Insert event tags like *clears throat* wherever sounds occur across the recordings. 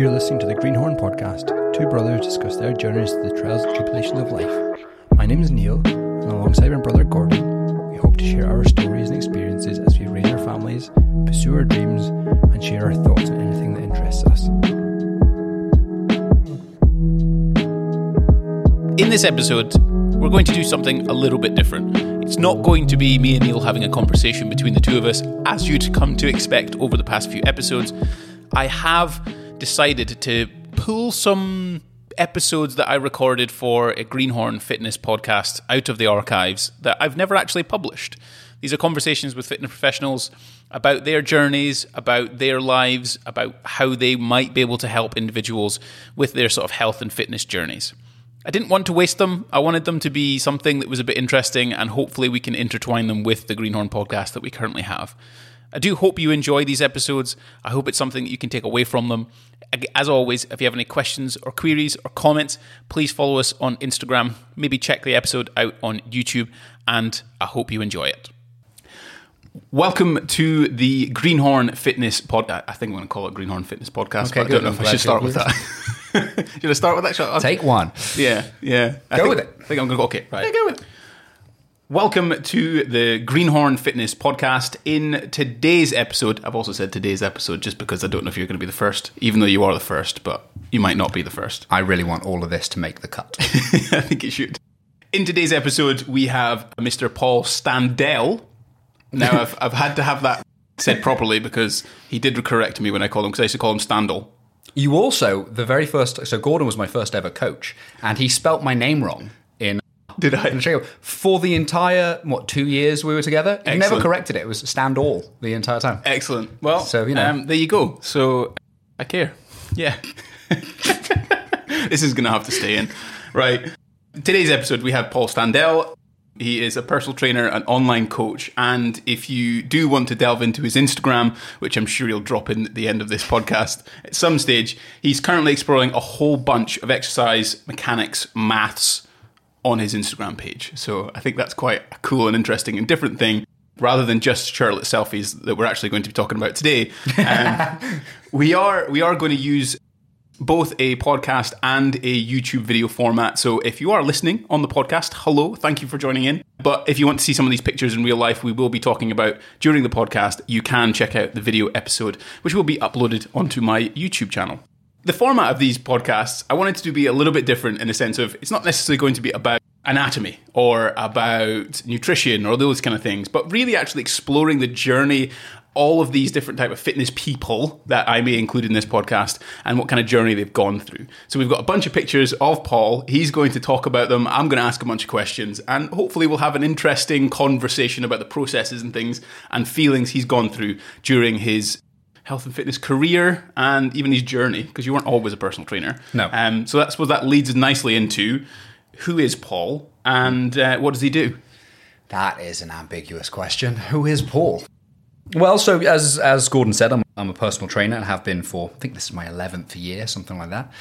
You're listening to the Greenhorn Podcast. Two brothers discuss their journeys through the trials and tribulations of life. My name is Neil, and alongside my brother Gordon, we hope to share our stories and experiences as we raise our families, pursue our dreams, and share our thoughts on anything that interests us. In this episode, we're going to do something a little bit different. It's not going to be me and Neil having a conversation between the two of us, as you'd come to expect over the past few episodes. I have decided to pull some episodes that I recorded for a Greenhorn Fitness podcast out of the archives that I've never actually published. These are conversations with fitness professionals about their journeys, about their lives, about how they might be able to help individuals with their sort of health and fitness journeys. I didn't want to waste them. I wanted them to be something that was a bit interesting, and hopefully, we can intertwine them with the Greenhorn podcast that we currently have. I do hope you enjoy these episodes. I hope it's something that you can take away from them. As always, if you have any questions or queries or comments, please follow us on Instagram. Maybe check the episode out on YouTube, and I hope you enjoy it. Welcome to the Greenhorn Fitness Pod. I think I'm going to call it Greenhorn Fitness Podcast. Okay, but I don't know I'm if I should start with that. *laughs* should I start with that? Shall I- Take one. yeah, yeah. I Go think- with it. I think I'm going to go. Okay, right. Yeah, go with it. Welcome to the Greenhorn Fitness Podcast. In today's episode, I've also said today's episode just because I don't know if you're going to be the first, even though you are the first, but you might not be the first. I really want all of this to make the cut. *laughs* I think it should. In today's episode, we have Mr. Paul Standell. Now, I've, I've had to have that said properly because he did correct me when I called him because I used to call him Standall. You also, the very first, so Gordon was my first ever coach, and he spelt my name wrong. Did I? For the entire, what, two years we were together? He never Excellent. corrected it. It was stand all the entire time. Excellent. Well, So, you know. um, there you go. So I care. Yeah. *laughs* this is going to have to stay in. Right. Today's episode, we have Paul Standell. He is a personal trainer, an online coach. And if you do want to delve into his Instagram, which I'm sure he'll drop in at the end of this podcast at some stage, he's currently exploring a whole bunch of exercise, mechanics, maths on his Instagram page. So I think that's quite a cool and interesting and different thing. Rather than just shirtless selfies that we're actually going to be talking about today, um, *laughs* we are we are going to use both a podcast and a YouTube video format. So if you are listening on the podcast, hello, thank you for joining in. But if you want to see some of these pictures in real life, we will be talking about during the podcast. You can check out the video episode, which will be uploaded onto my YouTube channel. The format of these podcasts, I wanted to be a little bit different in the sense of it's not necessarily going to be about anatomy or about nutrition or those kind of things, but really actually exploring the journey all of these different type of fitness people that I may include in this podcast and what kind of journey they've gone through. So we've got a bunch of pictures of Paul. He's going to talk about them. I'm going to ask a bunch of questions and hopefully we'll have an interesting conversation about the processes and things and feelings he's gone through during his health and fitness career and even his journey because you weren't always a personal trainer. No. Um, so that's what that leads nicely into who is Paul and uh, what does he do? That is an ambiguous question. Who is Paul? Well, so as as Gordon said, I'm, I'm a personal trainer and have been for I think this is my eleventh year, something like that.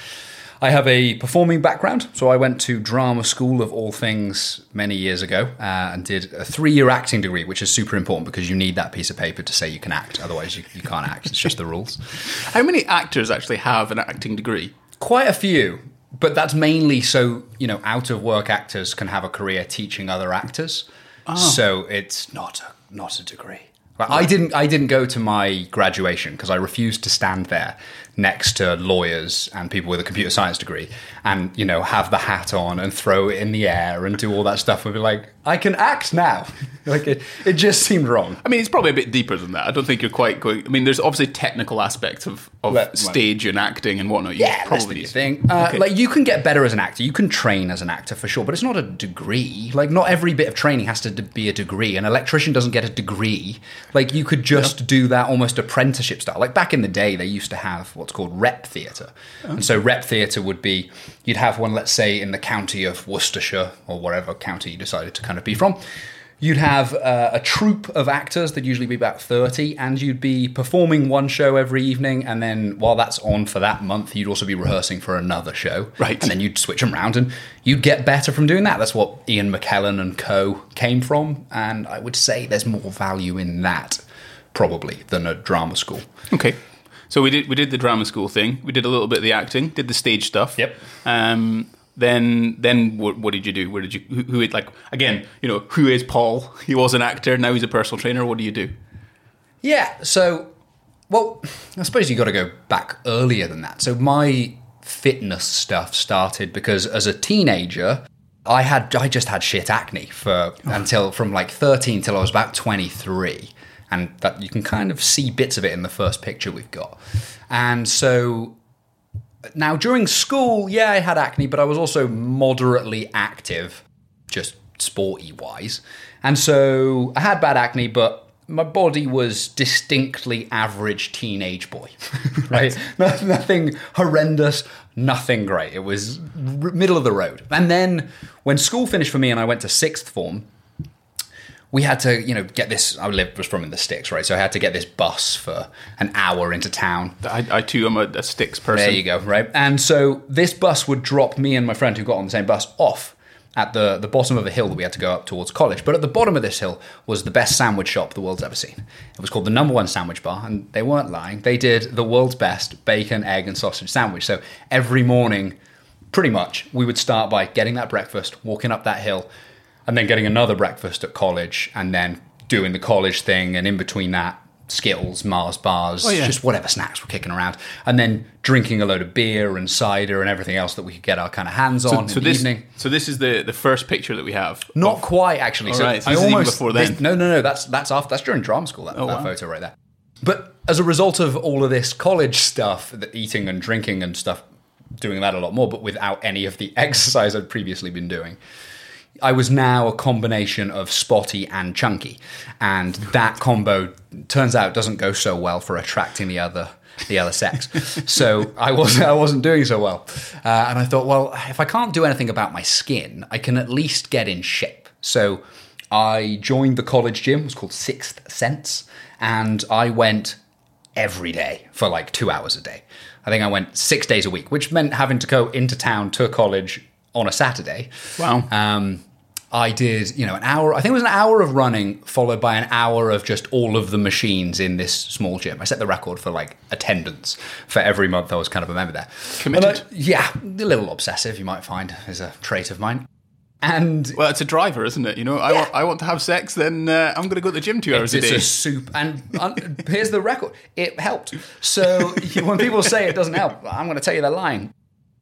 I have a performing background, so I went to drama school of all things many years ago uh, and did a three-year acting degree, which is super important because you need that piece of paper to say you can act. Otherwise, you, you can't act. It's just the rules. *laughs* How many actors actually have an acting degree? Quite a few, but that's mainly so you know out of work actors can have a career teaching other actors. So it's not a, not a degree. I didn't I didn't go to my graduation because I refused to stand there next to lawyers and people with a computer science degree and you know have the hat on and throw it in the air and do all that stuff and be like I can act now. *laughs* like it, it just seemed wrong. I mean, it's probably a bit deeper than that. I don't think you're quite going. I mean, there's obviously technical aspects of, of Let- stage and acting and whatnot. You Yeah, that's probably the need- thing. Uh, Okay. Like you can get better as an actor. You can train as an actor for sure, but it's not a degree. Like not every bit of training has to be a degree. An electrician doesn't get a degree. Like you could just do that almost apprenticeship style. Like back in the day, they used to have what's called rep theatre, and so rep theatre would be you'd have one, let's say, in the county of Worcestershire or whatever county you decided to kind of be from. You'd have uh, a troupe of actors that usually be about 30, and you'd be performing one show every evening. And then while that's on for that month, you'd also be rehearsing for another show. Right. And then you'd switch them around, and you'd get better from doing that. That's what Ian McKellen and co came from. And I would say there's more value in that, probably, than a drama school. Okay. So we did we did the drama school thing. We did a little bit of the acting. Did the stage stuff. Yep. Um, then then what, what did you do? Where did you who, who like again? You know who is Paul? *laughs* He was an actor. Now he's a personal trainer. What do you do? Yeah, so, well, I suppose you got to go back earlier than that. So my fitness stuff started because as a teenager, I had I just had shit acne for until from like 13 till I was about 23. And that you can kind of see bits of it in the first picture we've got. And so now during school, yeah, I had acne, but I was also moderately active, just sporty wise. And so I had bad acne, but my body was distinctly average teenage boy, *laughs* right? *laughs* nothing horrendous, nothing great. It was r- middle of the road. And then when school finished for me and I went to sixth form, we had to, you know, get this. I lived was from in the sticks, right? So I had to get this bus for an hour into town. I, I too am a, a sticks person. There you go, right? And so this bus would drop me and my friend who got on the same bus off at the, the bottom of a hill that we had to go up towards college. But at the bottom of this hill was the best sandwich shop the world's ever seen. It was called the number one sandwich bar, and they weren't lying. They did the world's best bacon, egg, and sausage sandwich. So every morning, pretty much, we would start by getting that breakfast, walking up that hill, and then getting another breakfast at college, and then doing the college thing, and in between that, Skittles, Mars bars, oh, yeah. just whatever snacks were kicking around, and then drinking a load of beer and cider and everything else that we could get our kind of hands on So in the this evening. so this is the the first picture that we have. Not quite, actually. so right, so I this is even almost before then. this- no, no, no. That's that's after. That's during drama school. That, oh, that Oh, wow. photo right there. But as a result of all of this college stuff, the eating and drinking and stuff, doing that a lot more, but without any of the *laughs* exercise I'd previously been doing. I was now a combination of spotty and chunky, and that combo turns out doesn't go so well for attracting the other the other sex. *laughs* so I wasn't I wasn't doing so well, uh, and I thought, well, if I can't do anything about my skin, I can at least get in shape. So I joined the college gym. It was called Sixth Sense, and I went every day for like two hours a day. I think I went six days a week, which meant having to go into town to a college on a Saturday. Wow. Um, I did, you know, an hour. I think it was an hour of running, followed by an hour of just all of the machines in this small gym. I set the record for like attendance for every month I was kind of a member there. Committed. Yeah, a little obsessive, you might find, is a trait of mine. And Well, it's a driver, isn't it? You know, I, Yeah. want, I want to have sex, then uh, I'm going to go to the gym two hours it's a day. a soup. And uh, here's the record: it helped. So *laughs* when people say it doesn't help, I'm going to tell you they're lying.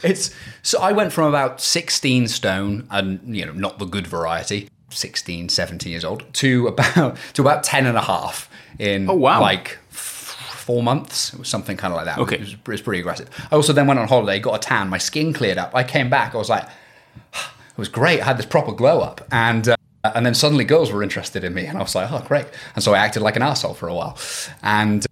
It's so I went from about 16 stone and you know not the good variety, 16, 17 years old, to about *laughs* to about 10 and a half in Oh, wow. like f- four months. It was something kind of like that. Okay. it was, it was pretty aggressive. I also then went on holiday, got a tan, my skin cleared up. I came back, I was like, *sighs* it was great. I had this proper glow up, and uh, and then suddenly girls were interested in me, and I was like, oh, great. And so I acted like an asshole for a while, and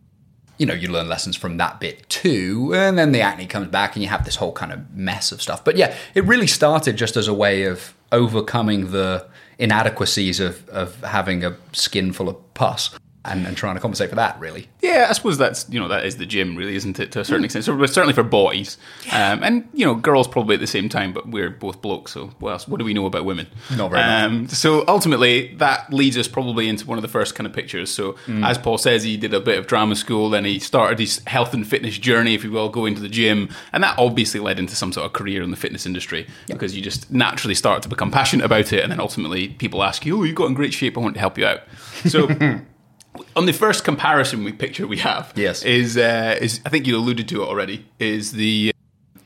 you know, you learn lessons from that bit too, and then the acne comes back, and you have this whole kind of mess of stuff. But yeah, it really started just as a way of overcoming the inadequacies of of having a skin full of pus. And, and trying to compensate for that, really. Yeah, I suppose that's you know that is the gym, really, isn't it? To a certain extent, so, certainly for boys, um, and you know girls probably at the same time. But we're both blokes, so what else? What do we know about women? Not very much. um, So ultimately, that leads us probably into one of the first kind of pictures. So Mm. as Paul says, he did a bit of drama school, then he started his health and fitness journey, if you will, going to the gym, and that obviously led into some sort of career in the fitness industry because you just naturally start to become passionate about it, and then ultimately people ask you, "Oh, you got in great shape. I want to help you out." So. *laughs* on the first comparison we picture we have Yes. is uh, is I think you alluded to it already is the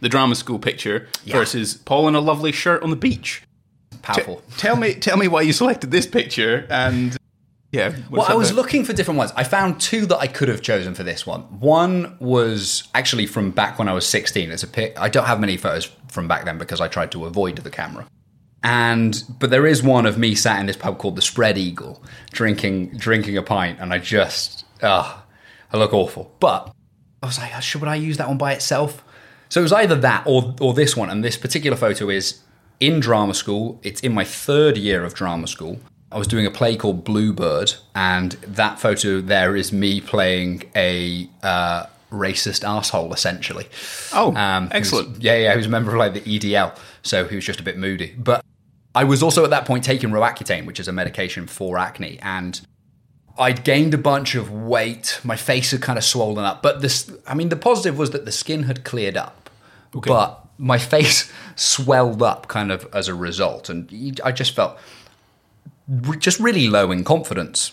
the drama school picture Yeah. versus Paul in a lovely shirt on the beach. Powerful. Tell me tell me why you selected this picture and yeah. Well, I was about? looking for different ones. I found two that I could have chosen for this one. One was actually from back when I was 16. It's a pic. I don't have many photos from back then because I tried to avoid the camera. And but there is one of me sat in this pub called the Spread Eagle, drinking drinking a pint, and I just ah, I look awful. But I was like, should I use that one by itself? So it was either that or or this one. And this particular photo is in drama school. It's in my third year of drama school. I was doing a play called Bluebird, and that photo there is me playing a uh, racist asshole, essentially. Oh, Um, was- excellent. yeah, yeah, he was a member of like the EDL, so he was just a bit moody. But I was also at that point taking Roaccutane, which is a medication for acne, and I'd gained a bunch of weight. My face had kind of swollen up. But this, I mean, the positive was that the skin had cleared up. Okay. But my *laughs* face swelled up kind of as a result. And I just felt just really low in confidence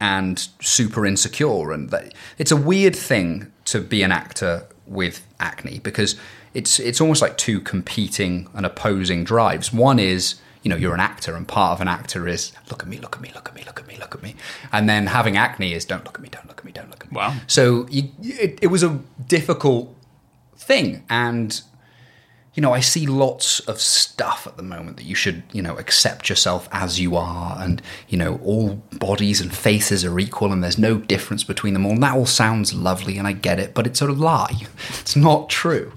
and super insecure. And that, it's a weird thing to be an actor with acne because it's it's almost like two competing and opposing drives. One is you know you're an actor and part of an actor is look at me, look at me, look at me, look at me, look at me, and then having acne is don't look at me, don't look at me, don't look at me. Wow. So you, it, it was a difficult thing and you know, I see lots of stuff at the moment that you should, you know, accept yourself as you are, and you know, all bodies and faces are equal, and there's no difference between them all. And that all sounds lovely, and I get it, but it's a lie. *laughs* It's not true,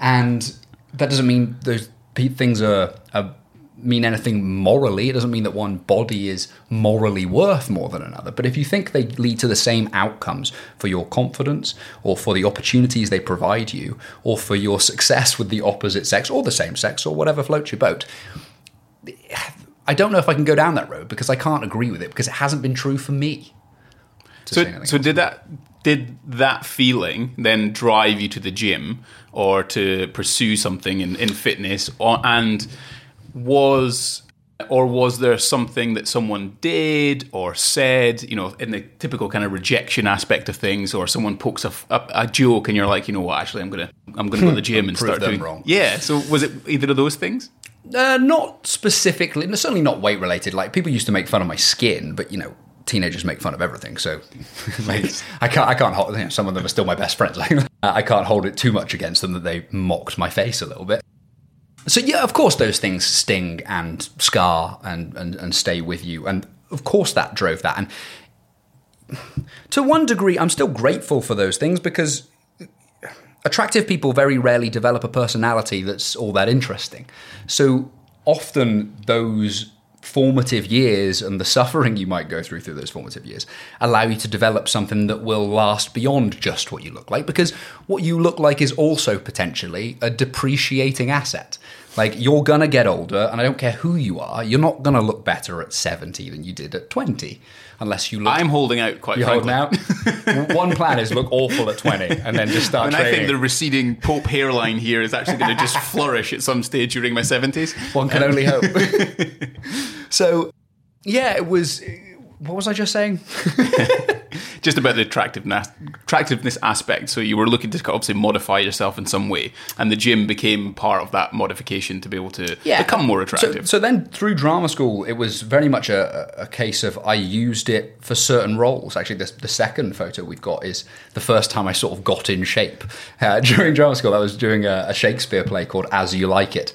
and that doesn't mean those things are, are mean anything morally. It doesn't mean that one body is morally worth more than another. But if you think they lead to the same outcomes for your confidence, or for the opportunities they provide you, or for your success with the opposite sex, or the same sex, or whatever floats your boat, I don't know if I can go down that road because I can't agree with it because it hasn't been true for me. So, so else. did that did that feeling then drive you to the gym or to pursue something in, in fitness, or, and was or was there something that someone did or said, you know, in the typical kind of rejection aspect of things, or someone pokes a, a, a joke and you're like, you know what, actually, I'm gonna I'm gonna go to the gym and start them doing wrong. Yeah. So was it either of those things? Uh, not specifically, certainly not weight related. Like people used to make fun of my skin, but you know, teenagers make fun of everything. So *laughs* like, I can't, I can't hold. You know, some of them are still my best friends. Like *laughs* I can't hold it too much against them that they mocked my face a little bit. So yeah, of course those things sting and scar and, and, and stay with you, and of course that drove that. And to one degree, I'm still grateful for those things because attractive people very rarely develop a personality that's all that interesting. So often those formative years and the suffering you might go through through those formative years allow you to develop something that will last beyond just what you look like because what you look like is also potentially a depreciating asset. Like you're to get older and I don't care who you are, you're not to look better at 70 than you did at 20 unless you look I'm holding out quite you're frankly. holding out. *laughs* One plan is look awful at 20 and then just start And I think the receding Pope hairline here is actually going to just flourish at some stage during my 70s. One can only um, hope. *laughs* so, yeah, it was. What was I just saying? *laughs* Just about the attractiveness, attractiveness aspect. So you were looking to obviously modify yourself in some way, and the gym became part of that modification to be able to become more attractive. So, so then through drama school, it was very much a, a case of I used it for certain roles. Actually, this, the second photo we've got is the first time I sort of got in shape uh, *laughs* during drama school. I was doing a, a Shakespeare play called As You Like It.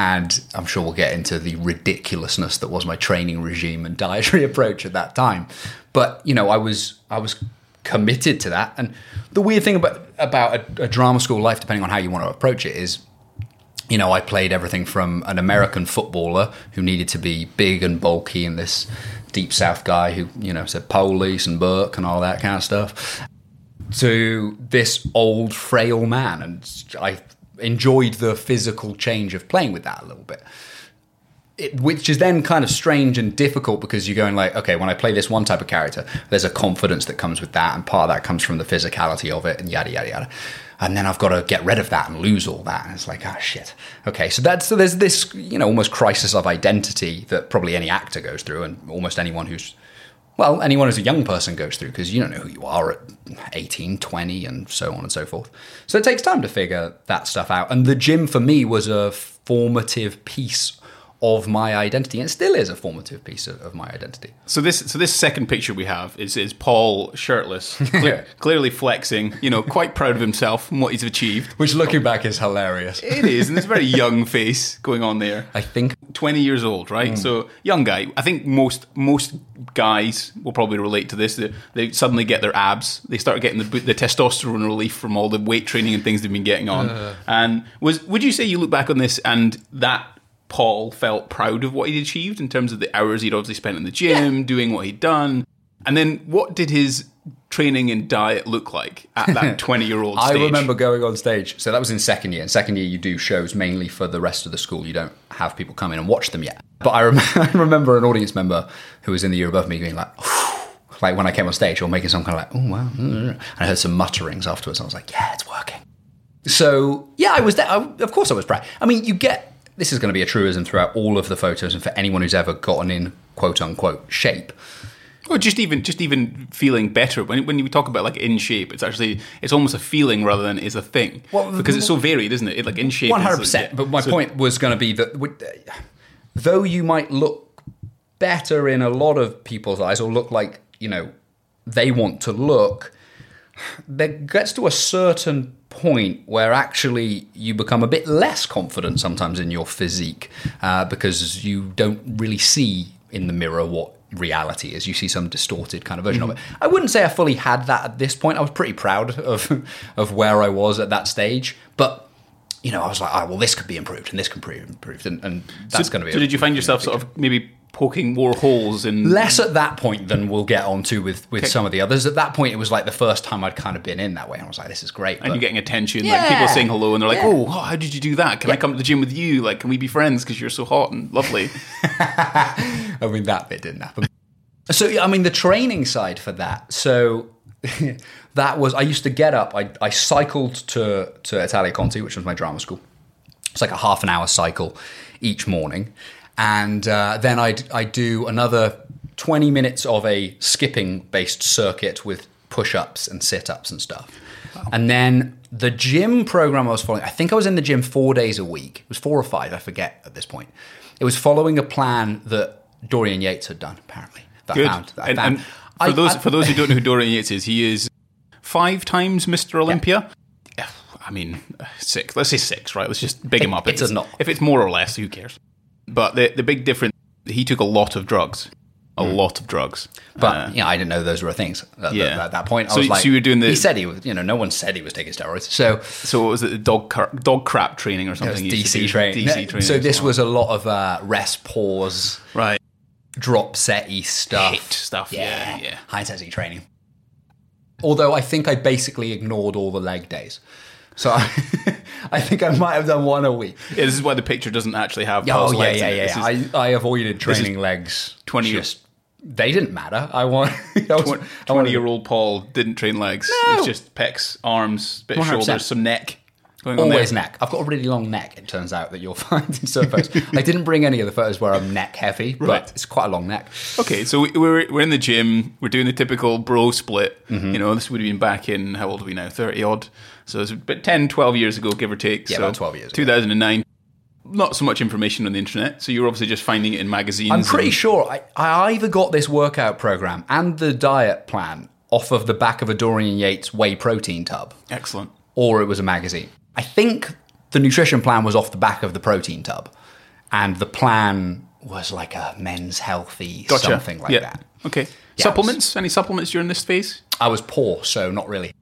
And I'm sure we'll get into the ridiculousness that was my training regime and dietary *laughs* approach at that time. But you know, I was I was committed to that. And the weird thing about about a, a drama school life, depending on how you want to approach it, is you know, I played everything from an American footballer who needed to be big and bulky and this deep south guy who, you know, said police and Burke and all that kind of stuff to this old frail man. And I enjoyed the physical change of playing with that a little bit. It, which is then kind of strange and difficult because you're going like, okay, when I play this one type of character, there's a confidence that comes with that, and part of that comes from the physicality of it, and yada yada yada. And then I've got to get rid of that and lose all that, and it's like, ah, shit. Okay, so that's so there's this, you know, almost crisis of identity that probably any actor goes through, and almost anyone who's well, anyone who's a young person goes through because you don't know who you are at 18, 20, and so on and so forth. So it takes time to figure that stuff out. And the gym for me was a formative piece of my identity, and it still is a formative piece of, of my identity. So this, so this second picture we have is is Paul shirtless, *laughs* cle- clearly flexing. You know, quite proud of himself and what he's achieved. Which, looking back, is hilarious. It is, and it's a very *laughs* young face going on there. I think 20 years old, right? Hmm. So young guy. I think most most guys will probably relate to this. They, they suddenly get their abs. They start getting the, the testosterone relief from all the weight training and things they've been getting on. Uh. and was would you say you look back on this and that Paul felt proud of what he'd achieved in terms of the hours he'd obviously spent in the gym, doing what he'd done, and then what did his training and diet look like at that *laughs* 20 year old I remember going on stage. So that was in second year. In second year, you do shows mainly for the rest of the school. You don't have people come in and watch them yet. But I, rem- *laughs* I remember an audience member who was in the year above me being like, like when I came on stage, or making some kind of like, oh wow, and I heard some mutterings afterwards. I was like, yeah, it's working. So yeah, I was there. I, of course, I was proud. I mean, you get this is going to be a truism throughout all of the photos, and for anyone who's ever gotten in quote unquote shape. Or just even just even feeling better when when you talk about like in shape, it's actually it's almost a feeling rather than is a thing Well, because it's so varied, isn't it? it like in shape, hundred like- percent. But my So- point was going to be that though you might look better in a lot of people's eyes, or look like you know they want to look, there gets to a certain point where actually you become a bit less confident sometimes in your physique uh, because you don't really see in the mirror what reality is. You see some distorted kind of version of it. I wouldn't say i fully had that at this point. I was pretty proud of *laughs* of where i was at that stage but you know i was like oh well this could be improved and this could be improved and, and that's going to be So a- did you find yourself sort of maybe poking more holes in? less at that point than we'll get onto with with some of the others at that point it was like the first time i'd kind of been in that way and i was like this is great and but- you're getting attention, Yeah. like people saying hello, and they're like, Yeah. "Oh, how did you do that? Can I come to the gym with you? Like, can we be friends? Because you're so hot and lovely." *laughs* I mean, that bit didn't happen. So, I mean, the training side for that. So, *laughs* that was, I used to get up, I, I cycled to, to Italia Conti, which was my drama school. It's like a half an hour cycle each morning. And uh, then I'd, I'd do another 20 minutes of a skipping based circuit with push ups and sit ups and stuff. And then the gym program I was following, I think I was in the gym four days a week. It was four or five, I forget at this point. It was following a plan that Dorian Yates had done, apparently. That Good. I found. That I and, found. and for I- those I- for those who don't know who Dorian Yates is, he is five times Mr. Olympia. Yeah, I mean, six. Let's say six, right? Let's just big him up. it's if a not. If it's more or less, who cares? But the the big difference, he took a lot of drugs, a lot of drugs. Hmm. But Uh, know, I didn't know those were things at, Yeah. at, at that point. I So- was like, so you were doing the- He said he was. You know, no one said he was taking steroids. So so what was it the dog car- DoggCrapp training or it something? was he used to DC training. DC training. So this well. was a lot of uh, rest, pause, right. drop setty stuff. HIT stuff. Yeah, yeah. High intensity training. Although I think I basically ignored all the leg days. So I, *laughs* I think I might have done one a week. Yeah, this is why the picture doesn't actually have. Oh yeah, yeah, it. yeah. Yeah. is I, I avoided training legs. 20 Just they didn't matter. I want. *laughs* I was, Twenty-year-old Paul didn't train legs. No. It's just pecs, arms, bit of shoulders, some neck. Always neck. I've got a really long neck. It turns out that you'll *laughs* find in certain photos. I didn't bring any of the photos where I'm neck heavy, but Right. it's quite a long neck. Okay, so we- we're we're in the gym. We're doing the typical bro split. Mm-hmm. You know, this would have been back in how old are we now? Thirty odd. So it's about 10, 12 years ago, give or take. Yeah, so about 12 years. Two thousand and nine. Not so much information on the internet, so you're obviously just finding it in magazines. I'm pretty and- sure I, I either got this workout program and the diet plan off of the back of a Dorian Yates whey protein tub, Excellent. or it was a magazine. I think the nutrition plan was off the back of the protein tub, and the plan was like a men's healthy Gotcha. something like yeah. that. Okay. Yeah, supplements? Any supplements during this phase? I was poor, so not really.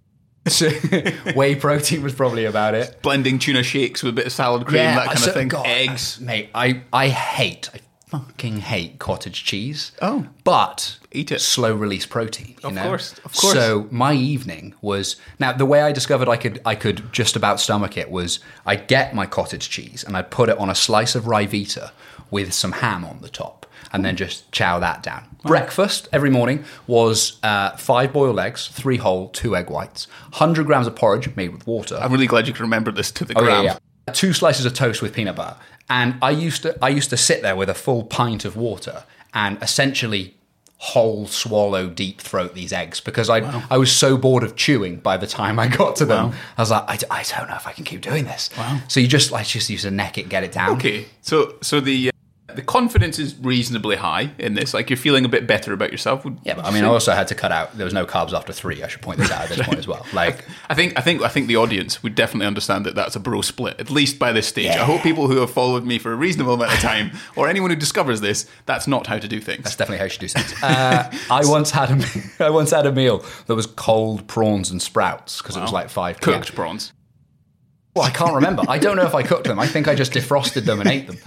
So, *laughs* whey protein was probably about it. Blending tuna shakes with a bit of salad cream, that kind so- of thing. God, Eggs. mate. I I hate, I fucking hate cottage cheese. Oh. but Eat it. Slow release protein. you Of know? course, of course. So my evening was now the way I discovered I could I could just about stomach it was I'd get my cottage cheese and I'd put it on a slice of Ryvita with some ham on the top. And then just chow that down. Breakfast every morning was uh, five boiled eggs, three whole, two egg whites, 100 grams of porridge made with water. I'm really glad you can remember this to the Oh, gram. yeah, yeah. Two slices of toast with peanut butter, and I used to I used to sit there with a full pint of water and essentially whole swallow deep throat these eggs because I I was so bored of chewing by the time I got to them. I was like I, I don't know if I can keep doing this. Wow. So you just like just use a neck it, get it down. Okay, so so the uh, the confidence is reasonably high in this. Like you're feeling a bit better about yourself. Yeah, but I mean, I also had to cut out. There was no carbs after three. I should point this out at this point as well. *laughs* Like, I think I think I think the audience would definitely understand that that's a bro split at least by this stage. I hope people who have followed me for a reasonable amount of time, or anyone who discovers this, that's not how to do things. That's definitely how you should do things. *laughs* Uh, I once had a, *laughs* I once had a meal that was cold prawns and sprouts because it was like five p.m. Cooked prawns. Well, I can't remember. I don't know if I cooked them. I think I just defrosted them and ate them,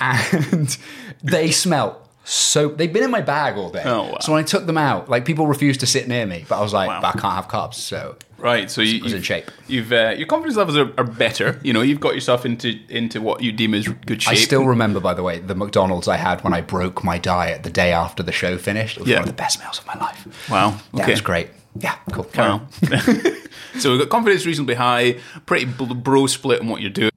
and they smelt so. They've been in my bag all day. Oh, wow. So when I took them out, like people refused to sit near me, but I was like, Wow. but I can't have carbs. So Right, so you, was in shape. You've uh, your confidence levels are, are better. You know, you've got yourself into into what you deem as good shape. I still remember, by the way, the McDonald's I had when I broke my diet the day after the show finished. It was Yeah. one of the best meals of my life. Wow. That Okay. was great. Yeah, cool. Wow. *laughs* so we've got confidence reasonably high, pretty bro split on what you're doing,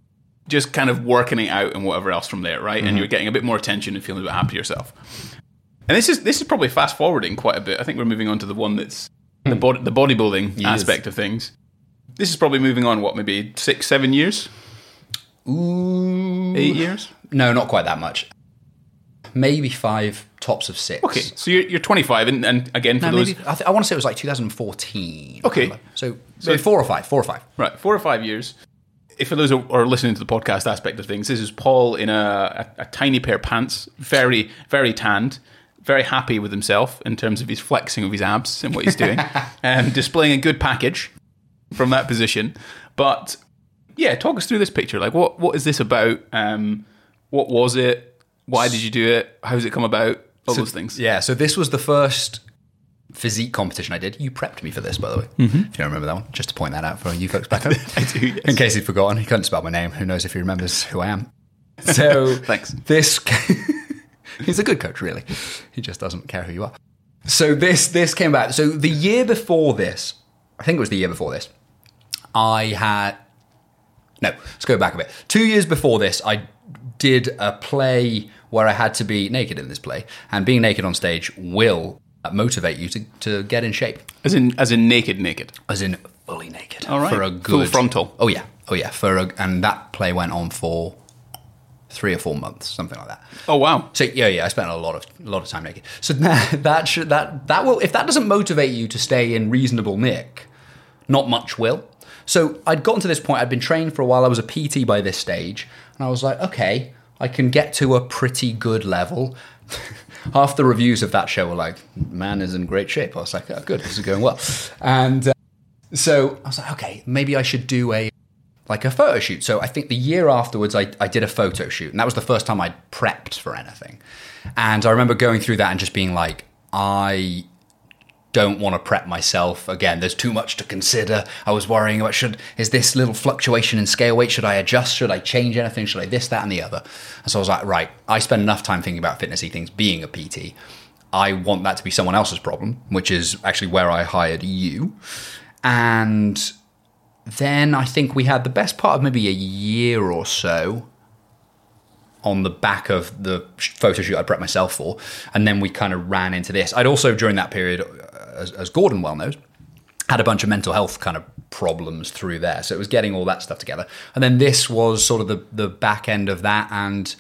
just kind of working it out and whatever else from there, right? Mm-hmm. And you're getting a bit more attention and feeling a bit happy yourself. And this is this is probably fast forwarding quite a bit. I think we're moving on to the one that's the body, the bodybuilding Yes. aspect of things. This is probably moving on what maybe six, seven years, Ooh. eight years. No, not quite that much. Maybe five, tops of six. Okay, so you're, you're 25, and, and again for No, those maybe, I, th- I want to say it was like 2014. Okay. So, so four or five, four or five. Right, four or five years. If for those who are listening to the podcast aspect of things, this is Paul in a, a, a tiny pair of pants, very, very tanned, very happy with himself in terms of his flexing of his abs and what he's doing, *laughs* and displaying a good package from that position. But yeah, talk us through this picture. Like, what what is this about? Um, what was it? Why did you do it? How does it come about? All those things. Yeah, so this was the first physique competition I did. You prepped me for this, by the way. If you don't remember that one, just to point that out for you folks back *laughs* home. Mm-hmm. I do, yes. In case he'd forgotten, he couldn't spell my name. Who knows if he remembers who I am? *laughs* So Thanks. This *laughs* he's a good coach, really. He just doesn't care who you are. So this this came back. So the year before this, I think it was the year before this, I had no, let's go back a bit. Two years before this, I did a play where I had to be naked in this play, and being naked on stage will motivate you to, to get in shape, As in, as in naked, naked. as in fully naked. All right. For a Full frontal. Oh yeah, oh yeah. For a, and that play went on for three or four months, something like that. Oh wow. So yeah, yeah, I spent a lot of a lot of time naked. So that *laughs* that should that that will if that doesn't motivate you to stay in reasonable nick, not much will. So I'd gotten to this point. I'd been trained for a while. I was a PT by this stage, and I was like, okay, I can get to a pretty good level. *laughs* Half the reviews of that show were like, "Man is in great shape." I was like, "Oh, good, this is going well." And uh, so I was like, okay, maybe I should do a like a photo shoot. So I think the year afterwards, I, I did a photo shoot, and that was the first time I'd prepped for anything. And I remember going through that and just being like, I don't want to prep myself again. There's too much to consider. I was worrying about should is this little fluctuation in scale weight? Should I adjust? Should I change anything? Should I this, that, and the other? And so I was like, right. I spend enough time thinking about fitnessy things, being a PT. I want that to be someone else's problem, which is actually where I hired you. And then I think we had the best part of maybe a year or so on the back of the photo shoot I prepped myself for, and then we kind of ran into this. I'd also during that period, as, as Gordon well knows, had a bunch of mental health kind of problems through there. So it was getting all that stuff together, and then this was sort of the the back end of that, and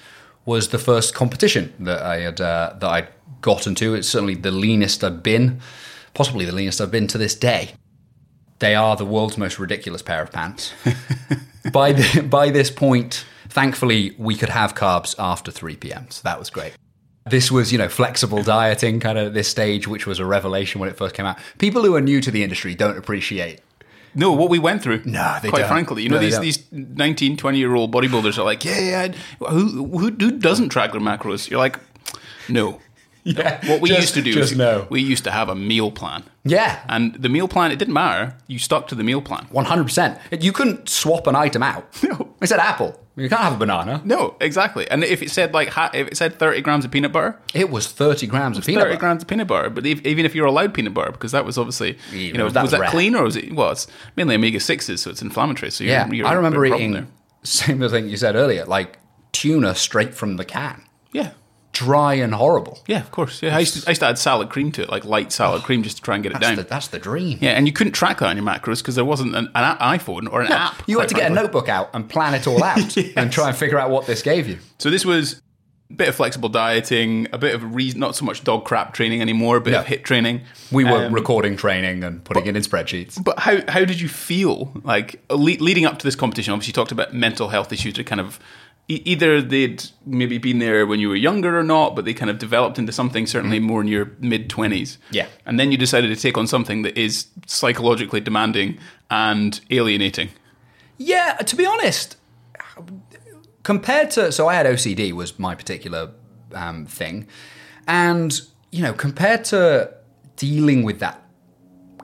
was the first competition that I had uh, that I'd gotten to. It's certainly the leanest I've been, possibly the leanest I've been to this day. They are the world's most ridiculous pair of pants. *laughs* by the, by this point, thankfully, we could have carbs after 3 p.m. So that was great. This was, you know, flexible dieting kind of at this stage, which was a revelation when it first came out. People who are new to the industry don't appreciate. No, what we went through. No, they Quite don't. frankly, you know, No, these these 19, 20 year old bodybuilders are like, yeah, yeah, who, who who doesn't track their macros? You're like, no. *laughs* Yeah, What we just- used to do is no. we used to have a meal plan. Yeah, And the meal plan, it didn't matter. You stuck to the meal plan. 100%. You couldn't swap an item out. *laughs* No. It said apple. You can't have a banana. No, exactly. And if it said like if it said 30 grams of peanut butter, It was 30 grams of peanut 30 butter. grams of peanut butter. But even if you're allowed peanut butter, because that was obviously, you know, that was was that clean or was it? Well, it's mainly omega sixes, so it's inflammatory. So you're, Yeah, you're I remember eating *laughs* same thing you said earlier, like tuna straight from the can, Yeah. Dry and horrible. Yeah, of course. Yeah, I used, to, I used to add salad cream to it, like light salad cream, just to try and get it That's down. the, that's the dream. yeah, and you couldn't track that on your macros because there wasn't an, an iPhone or an app. You had to get a notebook out and plan it all out *laughs* and try and figure out what this gave you. So this was a bit of flexible dieting, a bit of reason, not so much DoggCrapp training anymore, a bit No. of HIT training. We were Um, recording training and putting it in spreadsheets. But how how did you feel like le- leading up to this competition? Obviously, you talked about mental health issues that kind of either they'd maybe been there when you were younger or not, but they kind of developed into something certainly more in your mid twenties. Mm-hmm. Yeah. and then you decided to take on something that is psychologically demanding and alienating. Yeah, to be honest, compared to so I had OCD was my particular um, thing, and you know compared to dealing with that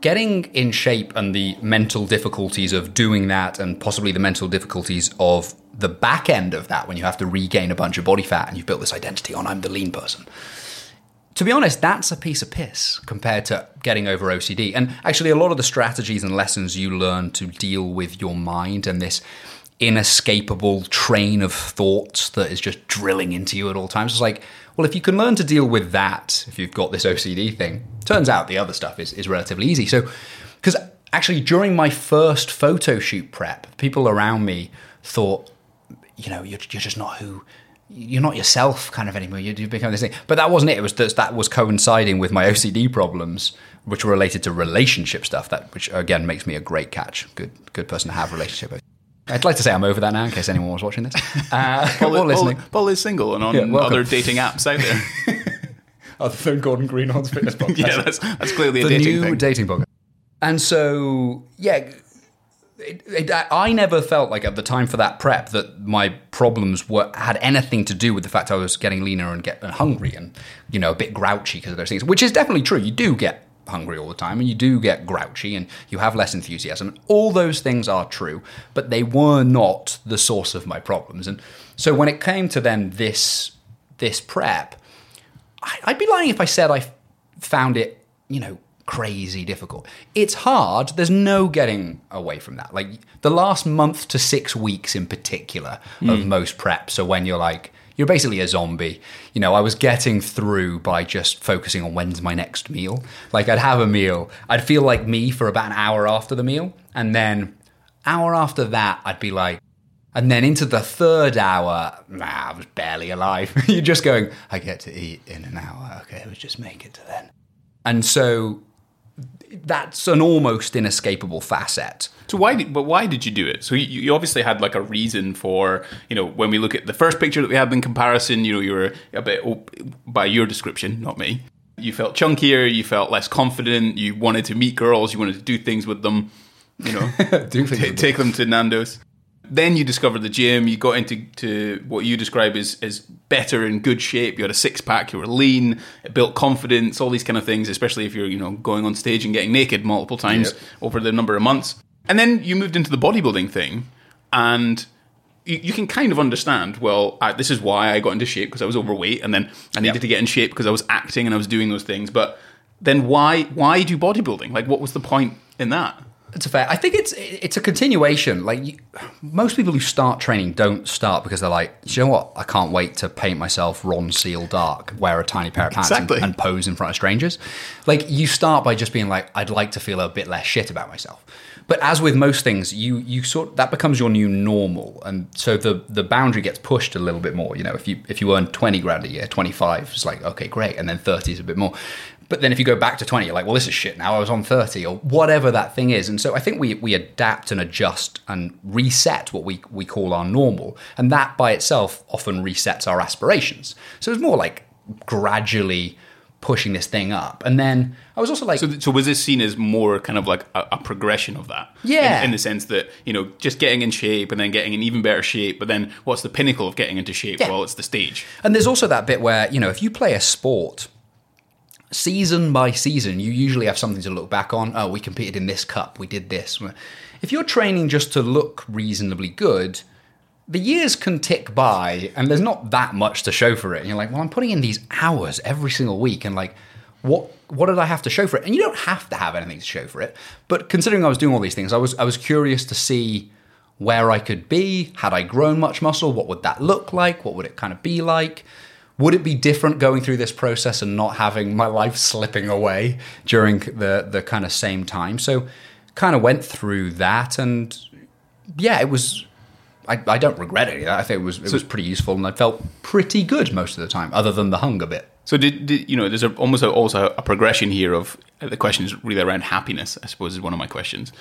getting in shape and the mental difficulties of doing that, and possibly the mental difficulties of the back end of that when you have to regain a bunch of body fat and you've built this identity on I'm the lean person. To be honest, that's a piece of piss compared to getting over OCD. And actually, a lot of the strategies and lessons you learn to deal with your mind and this inescapable train of thoughts that is just drilling into you at all times. It's like, well, if you can learn to deal with that, if you've got this OCD thing, turns out the other stuff is, is relatively easy. So, because actually, during my first photo shoot prep, people around me thought, you know, you're, you're just not who you're not yourself kind of anymore. You, you become this thing. But that wasn't it. It was that that was coinciding with my OCD problems, which were related to relationship stuff. That which again makes me a great catch. Good good person to have relationship with. I'd like to say I'm over that now, in case anyone was watching this uh, *laughs* Paul, or listening. Paul, Paul is single and on Yeah, other dating apps out there. *laughs* Other than Gordon Greenhorn's fitness *laughs* podcast. yeah, that's, that's clearly a the dating new thing. dating book. And so, yeah, it, it, I never felt like at the time for that prep that my problems were had anything to do with the fact I was getting leaner and getting hungry and you know a bit grouchy because of those things, which is definitely true. You do get hungry all the time and you do get grouchy and you have less enthusiasm. All those things are true, but they were not the source of my problems. And so when it came to then this this prep, I- I'd be lying if I said I found it, you know, crazy difficult. It's hard. There's no getting away from that. Like the last month to six weeks in particular of hmm. most preps. So when you're like, you're basically a zombie. You know, I was getting through by just focusing on when's my next meal. Like I'd have a meal, I'd feel like me for about an hour after the meal, and then hour after that, I'd be like, and then into the third hour, nah, I was barely alive. *laughs* You're just going, I get to eat in an hour. Okay, let's just make it to then. And so that's an almost inescapable facet. So why did but why did you do it? So you, you obviously had like a reason for you know when we look at the first picture that we had in comparison, you know you were a bit op- by your description, not me. You felt chunkier, you felt less confident, you wanted to meet girls, you wanted to do things with them, you know, *laughs* Do things ta- them. take them to Nando's. Then you discovered the gym. You got into to what you describe as as better in good shape. You had a six pack. You were lean. It built confidence. All these kind of things, especially if you're you know going on stage and getting naked multiple times Yep. over the number of months. And then you moved into the bodybuilding thing, and you, you can kind of understand. Well, I, this is why I got into shape because I was overweight, and then I needed Yep. to get in shape because I was acting and I was doing those things. But then why why do bodybuilding? Like, what was the point in that? It's a fair. I think it's it's a continuation. Like you, most people who start training don't start because they're like, you know what? I can't wait to paint myself Ronseal dark, wear a tiny pair of pants, and- Exactly. and, pose in front of strangers. Like you start by just being like, "I'd like to feel a bit less shit about myself." But as with most things, you you sort that becomes your new normal, and so the the boundary gets pushed a little bit more. You know, if you if you earn twenty grand a year, twenty five is like okay, great, and then thirty is a bit more. But then if you go back to 20, you're like, well, this is shit now. I was on 30 or whatever that thing is. And so I think we, we adapt and adjust and reset what we, we call our normal. And that by itself often resets our aspirations. So it's more like gradually pushing this thing up. And then I was also like, So, so was this seen as more kind of like a, a progression of that? Yeah. In, in the sense that, you know, just getting in shape and then getting in even better shape, but then what's the pinnacle of getting into shape? Yeah. Well, it's the stage. And there's also that bit where, you know, if you play a sport, season by season, you usually have something to look back on. Oh, we competed in this cup, we did this. If you're training just to look reasonably good, the years can tick by and there's not that much to show for it. And you're like, well, I'm putting in these hours every single week and like, what what did I have to show for it? And you don't have to have anything to show for it. But considering I was doing all these things, I was I was curious to see where I could be. Had I grown much muscle? What would that look like? What would it kind of be like? Would it be different going through this process and not having my life slipping away during the the kind of same time? So kind of went through that and yeah, it was I, I don't regret any of that. I think it was it was pretty useful and I felt pretty good most of the time, other than the hunger bit. So did, did you know? There's a, almost a, also a progression here of the question is really around happiness. I suppose is one of my questions.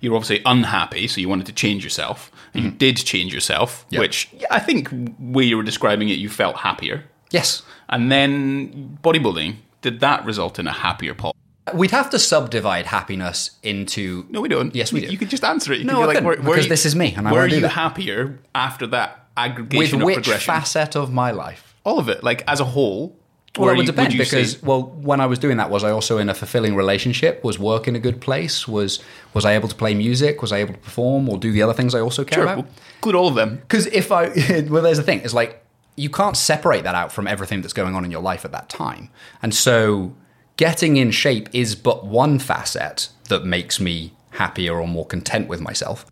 You're obviously unhappy, so you wanted to change yourself. And You mm-hmm. did change yourself, Yep. which I think where you were describing it, you felt happier. Yes. And then bodybuilding did that result in a happier Paul? We'd have to subdivide happiness into No, we don't. Yes, we You- do. You could just answer it. You No, could I be couldn't, were- were because you- this is me, and I were wanna do you that. happier after that with aggregation of which facet of my life? All of it, like as a whole, Well, it would depend say- because well, when I was doing that, was I also in a fulfilling relationship? Was work in a good place? Was was I able to play music? Was I able to perform or do the other things I also care Sure, about? we'll include all of them. Because if I, *laughs* well, there's the thing. It's like you can't separate that out from everything that's going on in your life at that time. And so getting in shape is but one facet that makes me happier or more content with myself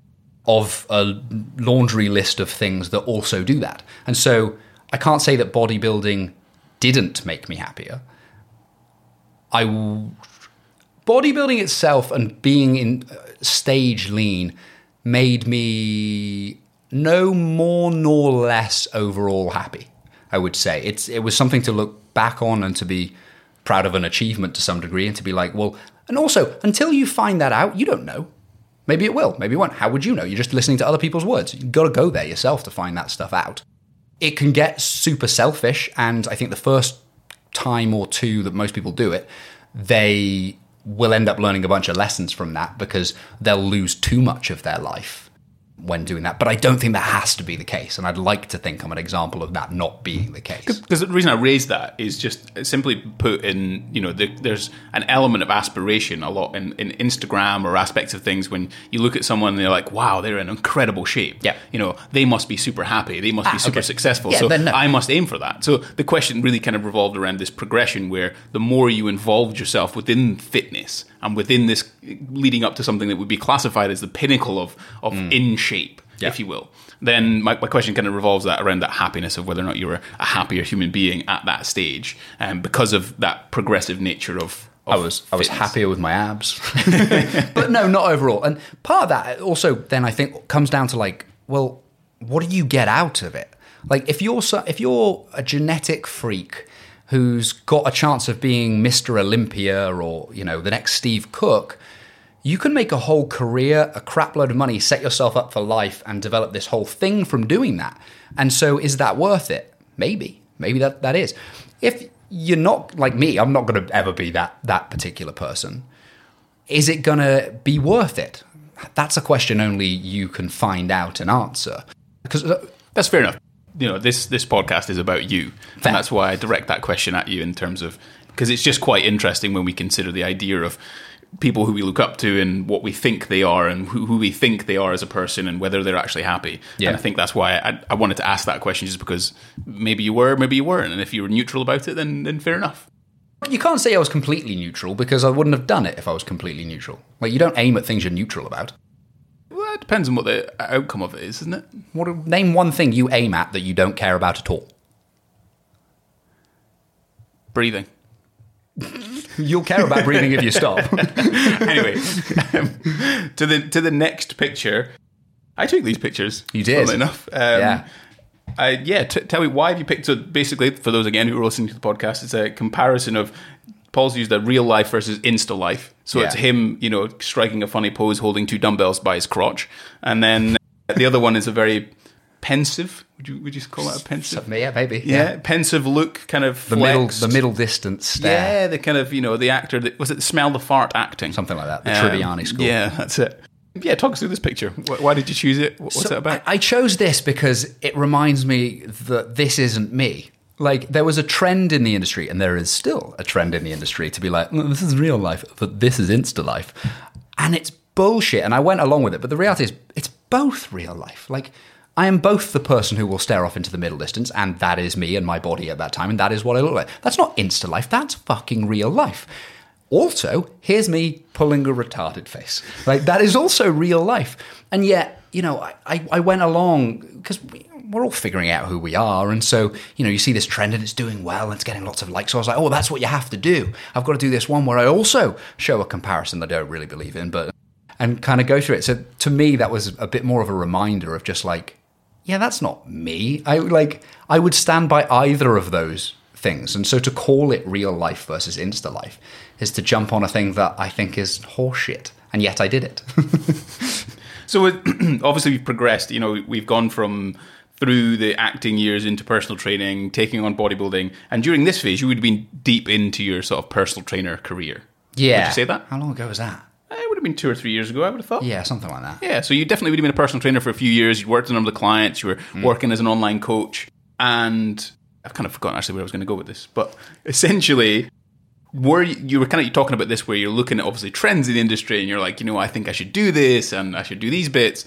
of a laundry list of things that also do that. And so I can't say that bodybuilding didn't make me happier. I w- bodybuilding itself and being in uh, stage lean made me no more nor less overall happy. I would say it's it was something to look back on and to be proud of an achievement to some degree and to be like, well, and also until you find that out, you don't know. Maybe it will, maybe it won't. How would you know? You're just listening to other people's words. You've got to go there yourself to find that stuff out. It can get super selfish, and I think the first time or two that most people do it, they will end up learning a bunch of lessons from that because they'll lose too much of their life when doing that. But I don't think that has to be the case, and I'd like to think I'm an example of that not being the case. Because the reason I raise that is just simply put in, you know, the, there's an element of aspiration a lot in, in Instagram or aspects of things when you look at someone and you're like, wow, they're in incredible shape. Yeah. You know, they must be super happy. They must be Ah, super okay. successful. Yeah, so then no. I must aim for that. So the question really kind of revolved around this progression where the more you involved yourself within fitness and within this leading up to something that would be classified as the pinnacle of, of in shape, Mm. Yeah. if you will, then my, my question kind of revolves that around that happiness of whether or not you're a, a happier human being at that stage, um, because of that progressive nature of. I was I was happier with my abs, *laughs* but no, not overall. And part of that also then I think comes down to like, well, what do you get out of it? Like if you're so, if you're a genetic freak who's got a chance of being Mr. Olympia or you know the next Steve Cook, you can make a whole career, a crap load of money, set yourself up for life, and develop this whole thing from doing that. And so, is that worth it? Maybe, maybe that that is. If you're not like me, I'm not going to ever be that that particular person. Is it going to be worth it? That's a question only you can find out and answer. Because That's fair enough. You know, this this podcast is about you, Fair. and that's why I direct that question at you in terms of because it's just quite interesting when we consider the idea of people who we look up to and what we think they are and who, who we think they are as a person and whether they're actually happy. Yeah. And I think that's why I, I wanted to ask that question just because maybe you were, maybe you weren't, and if you were neutral about it, then then fair enough. you can't say I was completely neutral because I wouldn't have done it if I was completely neutral. Like you don't aim at things you're neutral about. Well, it depends on what the outcome of it is, isn't it? What name one thing you aim at that you don't care about at all? Breathing. *laughs* You'll care about breathing if you stop. *laughs* anyway, um, to the to the next picture. I took these pictures. You did. enough. Um, Yeah. I, yeah. T- tell me why have you picked? So basically, for those again who are listening to the podcast, it's a comparison of Paul's used a real life versus Insta life. So Yeah. it's him, you know, striking a funny pose, holding two dumbbells by his crotch, and then the other one is a very pensive. Would you would you call that a pensive? yeah, maybe. Yeah, pensive look, kind of The middle, the middle distance stare. Yeah, the kind of you know the actor that was it smell the fart acting Something like that. The Um, Tribbiani school. Yeah, that's it. Yeah, talk us through this picture. Why did you choose it? What's So it about? I chose this because it reminds me that this isn't me. Like there was a trend in the industry, and there is still a trend in the industry to be like, "Mm, this is real life, but this is Insta life, and it's bullshit. And I went along with it, but the reality is, it's both real life. Like I am both the person who will stare off into the middle distance, and that is me and my body at that time, and that is what I look like. That's not Insta life. That's fucking real life. Also, here's me pulling a retarded face. Like that is also real life. And yet, you know, I, I, went along because we're all figuring out who we are. And so, you know, you see this trend and it's doing well and it's getting lots of likes. So I was like, oh, that's what you have to do. I've got to do this one where I also show a comparison that I don't really believe in, but and kind of go through it. So to me, that was a bit more of a reminder of just like, yeah, that's not me. I like I would stand by either of those things. And so to call it real life versus insta life is to jump on a thing that I think is horseshit. And yet I did it. *laughs* So *clears throat* obviously we've progressed. You know, we've gone from through the acting years into personal training, taking on bodybuilding, and during this phase, you would have been deep into your sort of personal trainer career. yeah. Would you say that? How long ago was that? Eh, It would have been two or three years ago. I would have thought. Yeah, something like that. Yeah, so you definitely would have been a personal trainer for a few years. You'd worked with a number of clients. You were Hmm. working as an online coach, and I've kind of forgotten actually where I was going to go with this, but essentially, were you, you were kind of talking about this where you're looking at obviously trends in the industry and you're like, you know, I think I should do this and I should do these bits.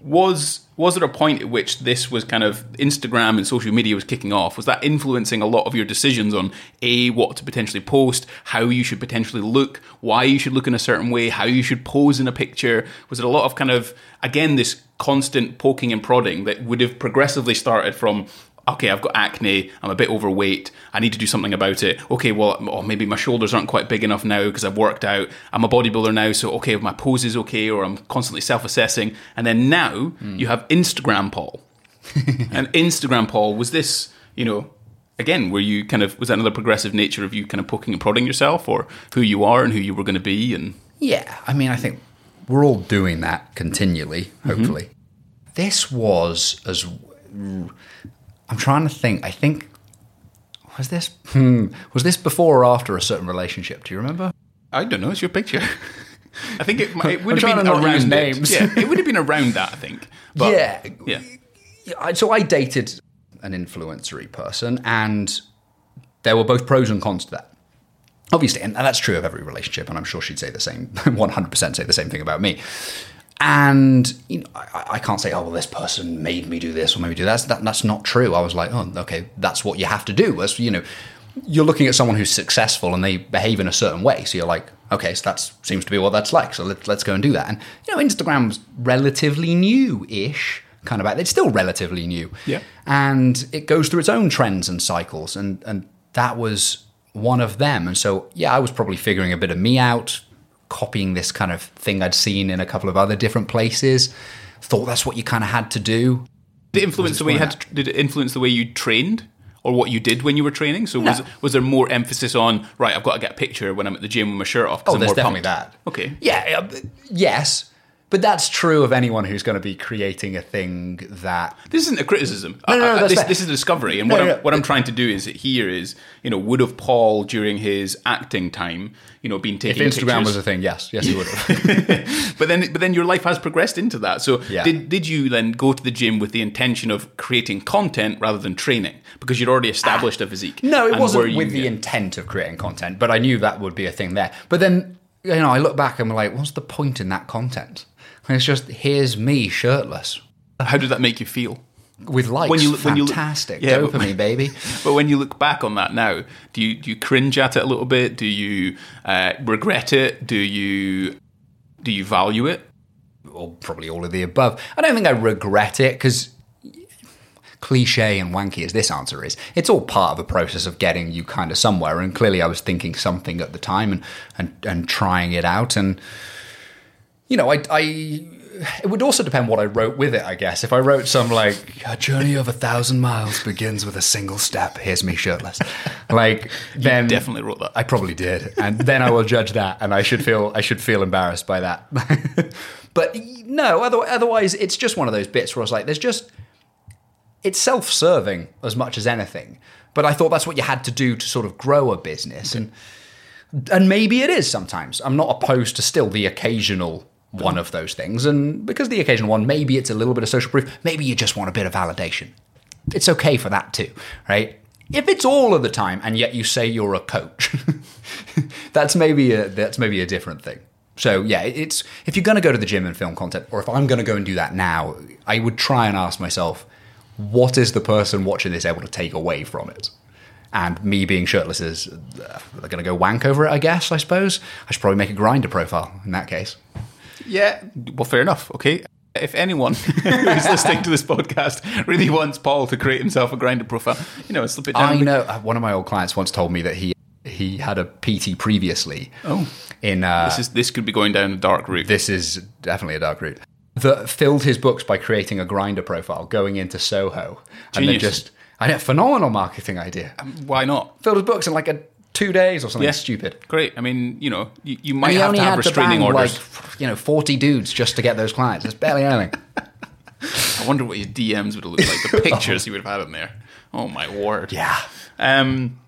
Was was there a point at which this was kind of Instagram and social media was kicking off? Was that influencing a lot of your decisions on a what to potentially post, how you should potentially look, why you should look in a certain way, how you should pose in a picture? Was it a lot of kind of again this constant poking and prodding that would have progressively started from okay, I've got acne, I'm a bit overweight, I need to do something about it. Okay, well, oh, maybe my shoulders aren't quite big enough now because I've worked out. I'm a bodybuilder now, so okay, if my pose is okay, or I'm constantly self assessing. And then now mm. you have Instagram Paul. *laughs* and Instagram Paul, was this, you know, again, were you kind of, was that another progressive nature of you kind of poking and prodding yourself or who you are and who you were going to be? And Yeah, I mean, I think we're all doing that continually, hopefully. Mm-hmm. This was as I'm trying to think. I think was this hmm, was this before or after a certain relationship? Do you remember? I don't know. It's your picture. *laughs* I think it, it would have been around names. It. Yeah, it would have been around that. I think. But, yeah, yeah. So I dated an influencery person, and there were both pros and cons to that. Obviously, and that's true of every relationship, and I'm sure she'd say the same, *laughs* 100% say the same thing about me. And you know, I, I, can't say, oh, well, this person made me do this or made me do that. That's, that. That's not true. I was like, oh, okay, that's what you have to do. As you know, you're looking at someone who's successful and they behave in a certain way. So you're like, okay, so that seems to be what that's like. So let, let's go and do that. And you know, Instagram's relatively new-ish, kind of. It's still relatively new. Yeah. And it goes through its own trends and cycles, and and that was one of them. And so yeah, I was probably figuring a bit of me out, copying this kind of thing I'd seen in a couple of other different places. Thought that's what you kind of had to do. Did it influence the way you had? To, did it influence the way you trained? or what you did when you were training? So was was there more emphasis on right? I've got to get a picture when I'm at the gym with my shirt off. Oh, I'm there's definitely pumped. that. Okay. Yeah. Uh, yes. But that's true of anyone who's going to be creating a thing that. This isn't a criticism. No, no, no, this, this, is a discovery. And what, no, I'm, what I'm trying to do is here is, you know, would have Paul during his acting time, you know, been taking. If Instagram pictures? was a thing, yes, yes, he would have. *laughs* but then, but then your life has progressed into that. So yeah. did did you then go to the gym with the intention of creating content rather than training because you'd already established ah, a physique? No, it wasn't with the intent of creating content, but I knew that would be a thing there. But then, you know, I look back and I'm like, what's the point in that content? And it's just here's me shirtless. How did that make you feel? With likes, when you look, fantastic, when you look, yeah, dopamine, *laughs* baby. But when you look back on that now, do you do you cringe at it a little bit? Do you uh, regret it? Do you do you value it? Or probably all of the above. I don't think I regret it because cliche and wanky as this answer is, it's all part of a process of getting you kind of somewhere. And clearly, I was thinking something at the time and and and trying it out and you know, I, I it would also depend what I wrote with it, I guess. If I wrote some like a journey of a thousand miles begins with a single step, here's me shirtless. *laughs* Like then definitely wrote that. I probably did. And then I will judge that and I should feel I should feel embarrassed by that. *laughs* but no, otherwise it's just one of those bits where I was like, there's just it's self-serving as much as anything. But I thought that's what you had to do to sort of grow a business and and maybe it is sometimes. I'm not opposed to still the occasional one of those things. And because the occasional one, maybe it's a little bit of social proof, maybe you just want a bit of validation. It's okay for that too, right? If it's all of the time and yet you say you're a coach, *laughs* that's maybe a, that's maybe a different thing. So yeah, it's if you're going to go to the gym and film content, or if I'm going to go and do that now, I would try and ask myself, what is the person watching this able to take away from it? And me being shirtless is uh, they're going to go wank over it. I guess I suppose I should probably make a Grindr profile in that case. Yeah, well, fair enough. Okay. If anyone *laughs* who's listening to this podcast really wants Paul to create himself a Grindr profile, you know, slip it down. I know. Uh, one of my old clients once told me that he he had a PT previously. Oh, in uh, this is this could be going down a dark route. This is definitely a dark route. That filled his books by creating a Grindr profile, going into Soho, Genius. and then just I know phenomenal marketing idea. Um, why not? Filled his books in like a two days or something yeah. stupid. Great. I mean, you know, you, you might have to have restraining to orders. Like, you know, 40 dudes just to get those clients. It's barely anything. *laughs* I wonder what your DMs would have looked like. The *laughs* pictures you would have had in there. Oh my word. Yeah. Um,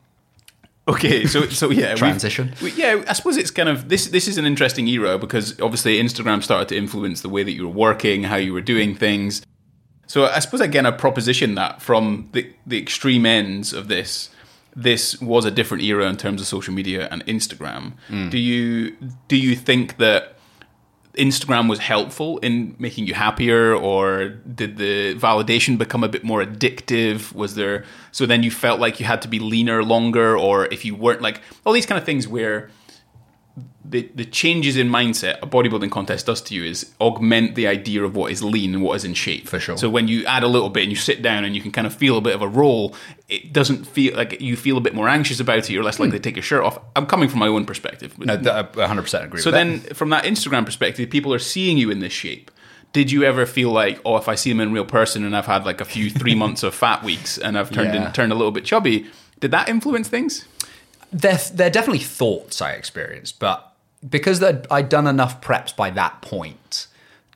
okay, so so yeah, transition. We, yeah, I suppose it's kind of this. This is an interesting era because obviously Instagram started to influence the way that you were working, how you were doing things. So I suppose again, a proposition that from the the extreme ends of this, this was a different era in terms of social media and Instagram. Mm. Do you do you think that Instagram was helpful in making you happier, or did the validation become a bit more addictive? Was there so then you felt like you had to be leaner longer, or if you weren't like all these kind of things where the the changes in mindset a bodybuilding contest does to you is augment the idea of what is lean and what is in shape. For sure. So when you add a little bit and you sit down and you can kind of feel a bit of a roll, it doesn't feel like you feel a bit more anxious about it. You're less likely to take your shirt off. I'm coming from my own perspective. No, I 100% agree So then, from that Instagram perspective, people are seeing you in this shape. Did you ever feel like, oh, if I see them in real person and I've had like a few three *laughs* months of fat weeks and I've turned Yeah. in, turned a little bit chubby, did that influence things? They're, they're definitely thoughts I experienced, but because I'd done enough preps by that point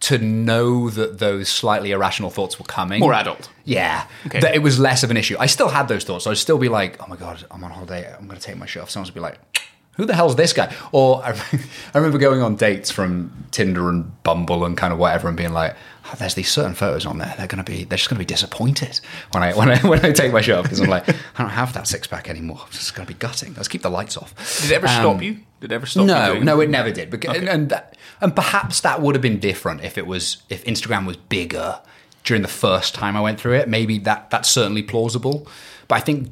to know that those slightly irrational thoughts were coming. More adult. Yeah, Okay. that it was less of an issue. I still had those thoughts. So I'd still be like, "Oh my god, I'm on holiday. I'm going to take my shirt off." Someone would be like, "Who the hell's this guy?" Or I, *laughs* I remember going on dates from Tinder and Bumble and kind of whatever, and being like, oh, "There's these certain photos on there. They're going to be, they're just going to be disappointed when I when I when I take my shirt off because I'm like, *laughs* I don't have that six pack anymore. I'm just going to be gutting. Let's keep the lights off." Did it ever stop you? Did it ever stop you? Um, No, no, it? never did. Because, and, and that, and perhaps that would have been different if it was if Instagram was bigger during the first time I went through it. Maybe that that's certainly plausible. But I think,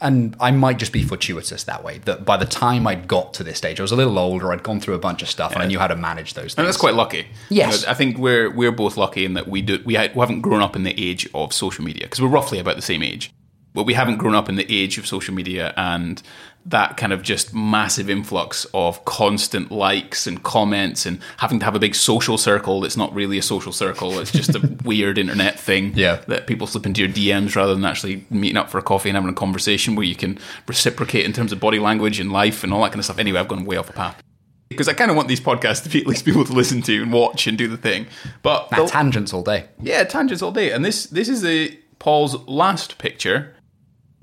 and I might just be fortuitous that way. That by the time I'd got to this stage, I was a little older. I'd gone through a bunch of stuff, and I knew how to manage those things. And that's quite lucky. Yes. You know, I think we're we're both lucky in that we do we, ha- we haven't grown up in the age of social media because we're roughly about the same age, but we haven't grown up in the age of social media and that kind of just massive influx of constant likes and comments and having to have a big social circle that's not really a social circle. It's just a *laughs* weird internet thing Yeah. that people slip into your DMs rather than actually meeting up for a coffee and having a conversation where you can reciprocate in terms of body language and life and all that kind of stuff. Anyway, I've gone way off a path because I kind of want these podcasts to be at least people to listen to and watch and do the thing. But tangents all day. yeah, tangents all day. And this this is the Paul's last picture.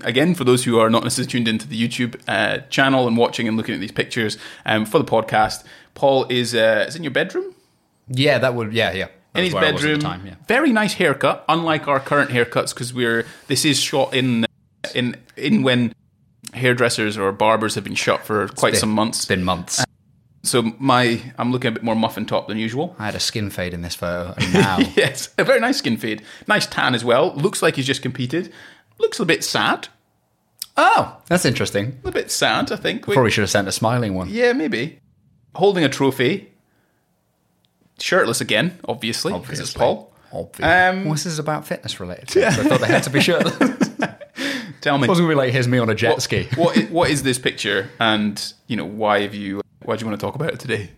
Again, for those who are not necessarily tuned into the YouTube uh, channel and watching and looking at these pictures um, for the podcast, Paul is uh, is in your bedroom Yeah, that would. Yeah, yeah. That in his where I was at the bedroom. time, yeah. Very nice haircut, unlike our current haircuts because we're this is shot in in in when hairdressers or barbers have been shut for quite been- some It's months. been months. So my I'm looking a bit more muffin top than usual. I had a skin fade in this photo, and *laughs* now yes, a very nice skin fade, nice tan as well. Looks like he's just competed. Looks a bit sad. oh, that's interesting. A bit sad, I think. Probably should have sent a smiling one. Yeah, maybe. Holding a trophy. Shirtless again, obviously, because it's Paul. Obviously. Um, well, this is about fitness related. So I thought they had to be shirtless. *laughs* Tell me, It wasn't really like here's me on a jet ski. what, is, what is this picture, and you know why have you? Why do you want to talk about it today?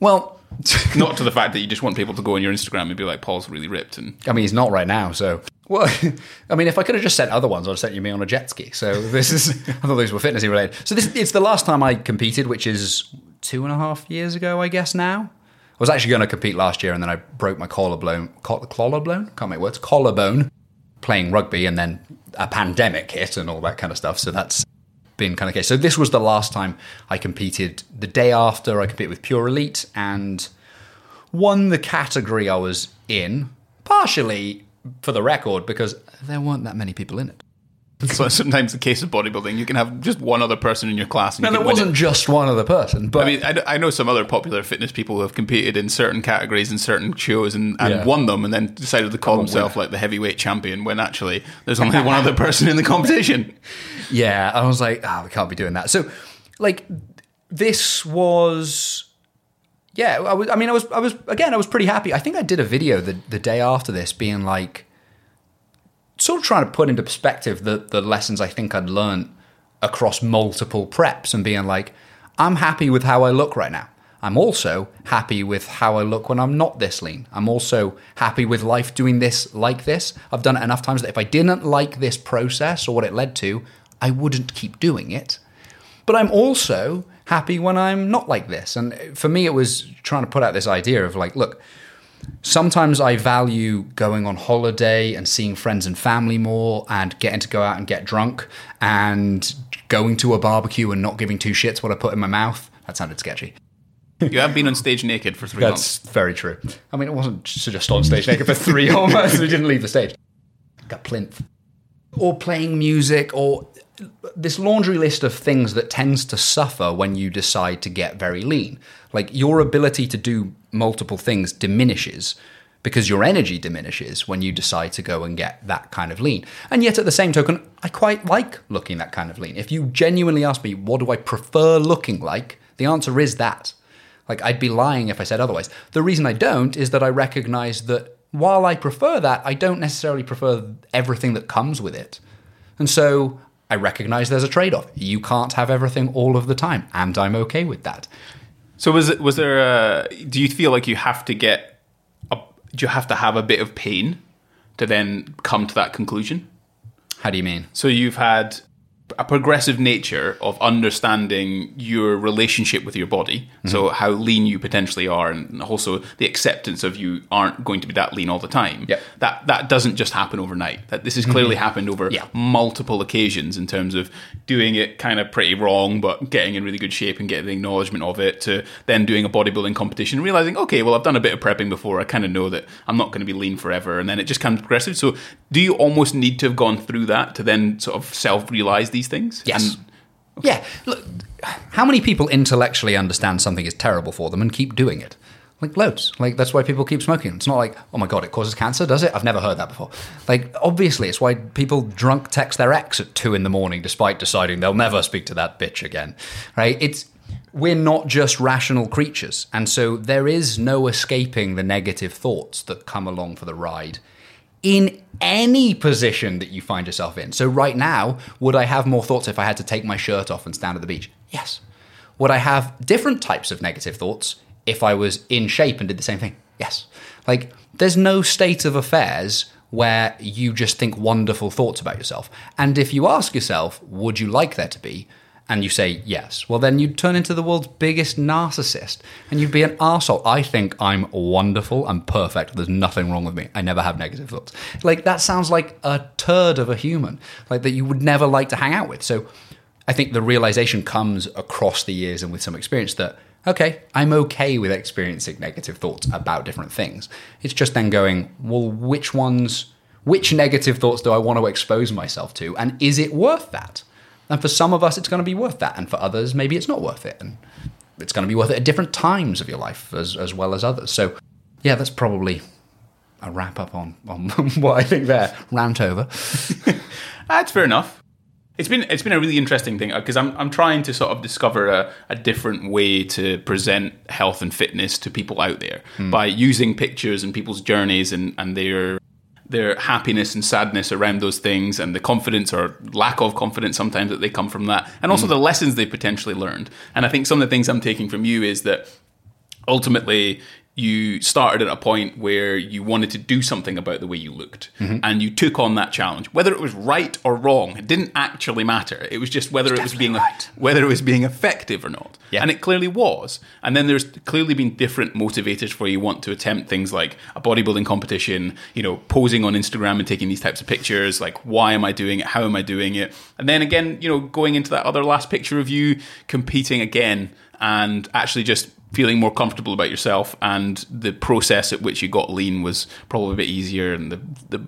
Well, *laughs* Not to the fact that you just want people to go on your Instagram and be like, Paul's really ripped, and I mean, he's not right now. So, well, *laughs* I mean, if I could have just sent other ones, I'd have sent you me on a jet ski. So *laughs* this is, I thought those were fitnessy related. So this, it's the last time I competed, which is two and a half years ago, I guess. Now, I was actually going to compete last year, and then I broke my collarbone. Coll- collarbone? Can't make words. Collarbone playing rugby, and then a pandemic hit and all that kind of stuff. So that's been kind of case. So this was the last time I competed. The day after, I competed with Pure Elite and won the category I was in, partially for the record because there weren't that many people in it. *laughs* so sometimes the case of bodybuilding, you can have just one other person in your class, and And you it wasn't just one other person, but I mean, I, I know some other popular fitness people who have competed in certain categories in certain shows and, and Yeah. won them, and then decided to call themselves like the heavyweight champion when actually there's only *laughs* one other person in the competition. yeah, I was like, oh, we can't be doing that. So, like, this was. Yeah, I was. I mean, I was. I was again. I was pretty happy. I think I did a video the the day after this, being like, sort of trying to put into perspective the the lessons I think I'd learned across multiple preps, and being like, I'm happy with how I look right now. I'm also happy with how I look when I'm not this lean. I'm also happy with life doing this like this. I've done it enough times that if I didn't like this process or what it led to, I wouldn't keep doing it but I'm also happy when I'm not like this. And for me, it was trying to put out this idea of like, look, sometimes I value going on holiday and seeing friends and family more and getting to go out and get drunk and going to a barbecue and not giving two shits what I put in my mouth. That sounded sketchy. You have been on stage naked for three That's months. That's very true. I mean, it wasn't just on stage naked for three *laughs* months. We didn't leave the stage. Got plinth. Or playing music, or this laundry list of things that tends to suffer when you decide to get very lean. Like your ability to do multiple things diminishes because your energy diminishes when you decide to go and get that kind of lean. And yet, at the same token, I quite like looking that kind of lean. If you genuinely ask me, what do I prefer looking like? The answer is that. Like, I'd be lying if I said otherwise. The reason I don't is that I recognize that while I prefer that, I don't necessarily prefer everything that comes with it. And so I recognize there's a trade off. You can't have everything all of the time, and I'm okay with that. So was it? Was there? A, do you feel like you have to get? A, do you have to have a bit of pain to then come to that conclusion? How do you mean? So you've had a progressive nature of understanding your relationship with your body. Mm-hmm. So how lean you potentially are, and also the acceptance of you aren't going to be that lean all the time. Yep. Mm-hmm. That that doesn't just happen overnight. That this has clearly happened over Yeah. multiple occasions in terms of doing it kind of pretty wrong, but getting in really good shape and getting the acknowledgement of it. To then doing a bodybuilding competition, and realizing, okay, well, I've done a bit of prepping before. I kind of know that I'm not going to be lean forever, and then it just comes progressive. So, do you almost need to have gone through that to then sort of self realize these things? Yes. And Yeah. Look, how many people intellectually understand something is terrible for them and keep doing it? Like loads. Like that's why people keep smoking. It's not like, oh my god, it causes cancer, does it? I've never heard that before. Like obviously, it's why people drunk text their ex at two in the morning, despite deciding they'll never speak to that bitch again. Right? It's we're not just rational creatures, and so there is no escaping the negative thoughts that come along for the ride in any position that you find yourself in. So, right now, would I have more thoughts if I had to take my shirt off and stand at the beach? Yes. Would I have different types of negative thoughts if I was in shape and did the same thing? Yes. Like, there's no state of affairs where you just think wonderful thoughts about yourself. And if you ask yourself, would you like there to be? And you say yes, well, then you'd turn into the world's biggest narcissist and you'd be an arsehole. I think I'm wonderful, I'm perfect, there's nothing wrong with me. I never have negative thoughts. Like, that sounds like a turd of a human, like that you would never like to hang out with. So, I think the realization comes across the years and with some experience that, okay, I'm okay with experiencing negative thoughts about different things. It's just then going, well, which ones, which negative thoughts do I want to expose myself to? And is it worth that? And for some of us, it's going to be worth that. And for others, maybe it's not worth it. And it's going to be worth it at different times of your life as, as well as others. So, yeah, that's probably a wrap up on, on *laughs* what I think there. Rant over. *laughs* That's fair enough. It's been it's been a really interesting thing because I'm I'm trying to sort of discover a, a different way to present health and fitness to people out there hmm. by using pictures and people's journeys and, and their their happiness and sadness around those things and the confidence or lack of confidence sometimes that they come from that and also mm. the lessons they potentially learned. And I think some of the things I'm taking from you is that ultimately you started at a point where you wanted to do something about the way you looked mm-hmm. and you took on that challenge. Whether it was right or wrong it didn't actually matter. It was just whether it was being right. whether it was being effective or not. Yeah. and it clearly was. And then there's clearly been different motivators for you want to attempt things like a bodybuilding competition you know posing on instagram and taking these types of pictures like why am i doing it? How am i doing it? And then again you know going into that other last picture of you competing again and actually just feeling more comfortable about yourself and the process at which you got lean was probably a bit easier and the the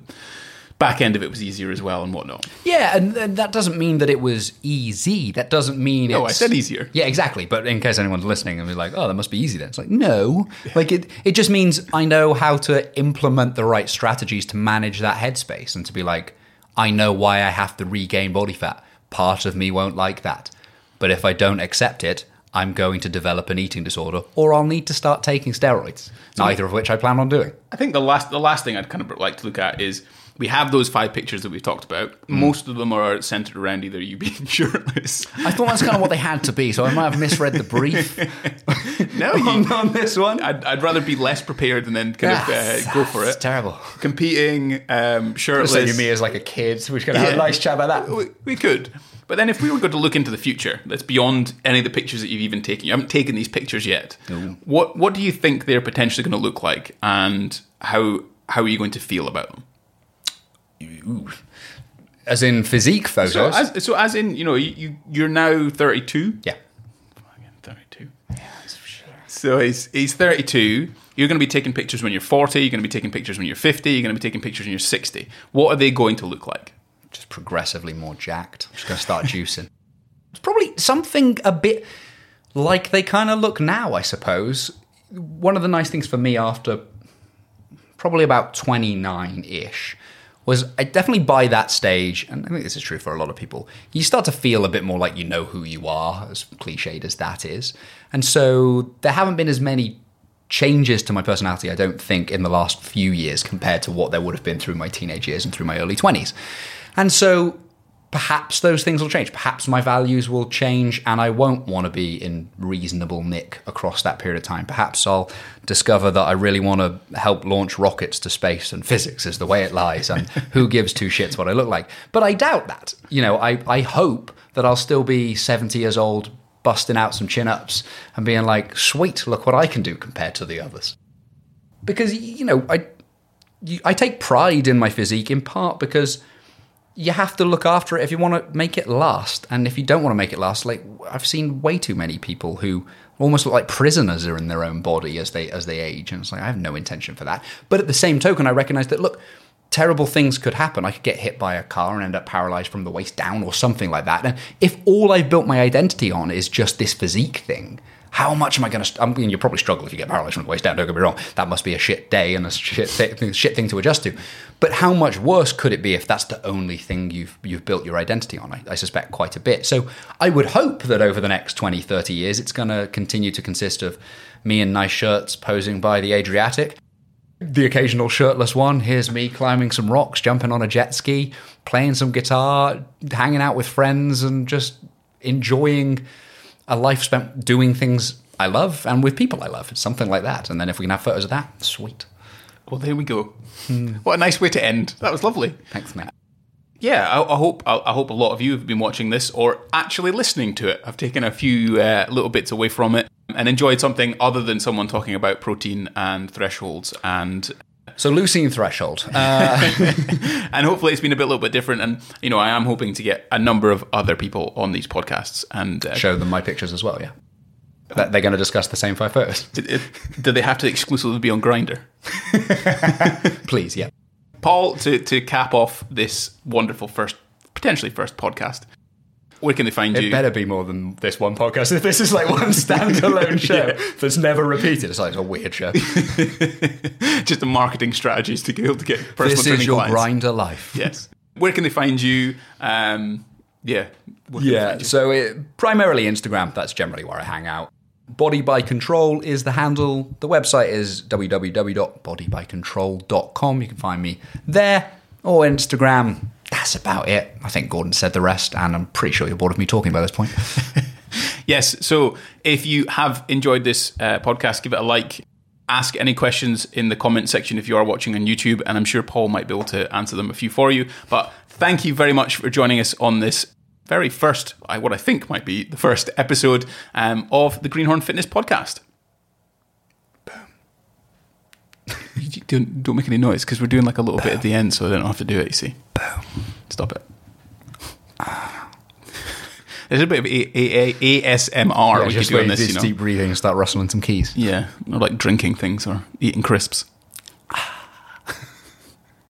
back end of it was easier as well and whatnot Yeah, and, and that doesn't mean that it was easy. That doesn't mean No, I said easier. Yeah, exactly. But in case anyone's listening and be like, "Oh, that must be easy," then it's like, no. Like it, it just means I know how to implement the right strategies to manage that headspace and to be like, I know why I have to regain body fat. Part of me won't like that, but if I don't accept it, I'm going to develop an eating disorder, or I'll need to start taking steroids. Neither of which I plan on doing. I think the last the last thing I'd kind of like to look at is we have those five pictures that we've talked about. Most of them are centered around either you being *laughs* shirtless. I thought that's kind of what they had to be, so I might have misread the brief *laughs* No, *laughs* you, on, on this one. I'd, I'd rather be less prepared and then kind of uh, go for it. terrible. Competing, um, shirtless. Saying me as like a kid, so we could have Yeah. a nice chat about that. We, we could. But then if we were going to look into the future, that's beyond any of the pictures that you've even taken. You haven't taken these pictures yet. What what do you think they're potentially going to look like and how how are you going to feel about them? As in physique So photos. as, so as in, you know, you, you you're now 32. yeah. Fucking 32. So he's he's 32. You're going to be taking pictures when you're 40. You're going to be taking pictures when you're 50. You're going to be taking pictures when you're 60. What are they going to look like? Progressively more jacked. I'm just going to start juicing. It's probably something a bit like they kind of look now, I suppose. One of the nice things for me after probably about 29 ish was I definitely by that stage, and I think this is true for a lot of people, you start to feel a bit more like you know who you are, as cliched as that is. And so there haven't been as many changes to my personality, I don't think, in the last few years compared to what there would have been through my teenage years and through my early 20s. And so perhaps those things will change. Perhaps my values will change and I won't want to be in reasonable nick across that period of time. Perhaps I'll discover that I really want to help launch rockets to space and physics is the way it lies and *laughs* who gives two shits what I look like. But I doubt that. You know, I, I hope that I'll still be 70 years old busting out some chin ups and being like, sweet, look what I can do compared to the others. Because, you know, I, I take pride in my physique in part because you have to look after it if you want to make it last. And if you don't want to make it last, like I've seen way too many people who almost look like prisoners are in their own body as they as they age. And it's like I have no intention for that. But at the same token, I recognize that look, terrible things could happen. I could get hit by a car and end up paralyzed from the waist down or something like that. And if all I've built my identity on is just this physique thing, how much am I going to? I mean, you probably struggle if you get paralyzed from the waist down. Don't get me wrong. That must be a shit day and a shit th- shit thing to adjust to. But how much worse could it be if that's the only thing you've you've built your identity on? I, I suspect quite a bit. So I would hope that over the next 20, 30 years, it's going to continue to consist of me in nice shirts posing by the Adriatic the occasional shirtless one. Here's me climbing some rocks, jumping on a jet ski, playing some guitar, hanging out with friends, and just enjoying a life spent doing things I love and with people I love. It's something like that. And then if we can have photos of that, sweet. Well, there we go. Hmm. What a nice way to end. That was lovely. Thanks, mate. Yeah, I, I hope I, I, hope a lot of you have been watching this or actually listening to it. I've taken a few uh, little bits away from it and enjoyed something other than someone talking about protein and thresholds and so leucine threshold, uh... *laughs* and hopefully it's been a bit, a little bit different. And you know, I am hoping to get a number of other people on these podcasts and uh, show them my pictures as well. Yeah, that they're going to discuss the same five photos. do they have to exclusively be on Grindr? *laughs* Please, yeah. Paul, to to cap off this wonderful first, potentially first podcast, where can they find it you? It better be more than this one podcast. If this is like one *laughs* standalone show yeah. that's never repeated, it's like a weird show. *laughs* Just the marketing strategies to be able to get personal This is your clients. Grindr life. Yes. Where can they find you? Um, yeah. Yeah. So it, primarily Instagram. That's generally where I hang out. Body by Control is the handle. The website is www.bodybycontrol.com. You can find me there or Instagram that's about it. I think Gordon said the rest, and I'm pretty sure you're bored of me talking by this point. *laughs* yes. So if you have enjoyed this uh, podcast, give it a like. Ask any questions in the comment section if you are watching on YouTube, and I'm sure Paul might be able to answer them a few for you. But thank you very much for joining us on this very first, what I think might be the first episode um, of the Greenhorn Fitness Podcast. Don't, don't make any noise because we're doing like a little Boom. bit at the end, so I don't have to do it. You see? Boom. Stop it. *laughs* There's a bit of a- a- a- ASMR yeah, we could do on this. You know? deep breathing start rustling some keys. Yeah, or like drinking things or eating crisps.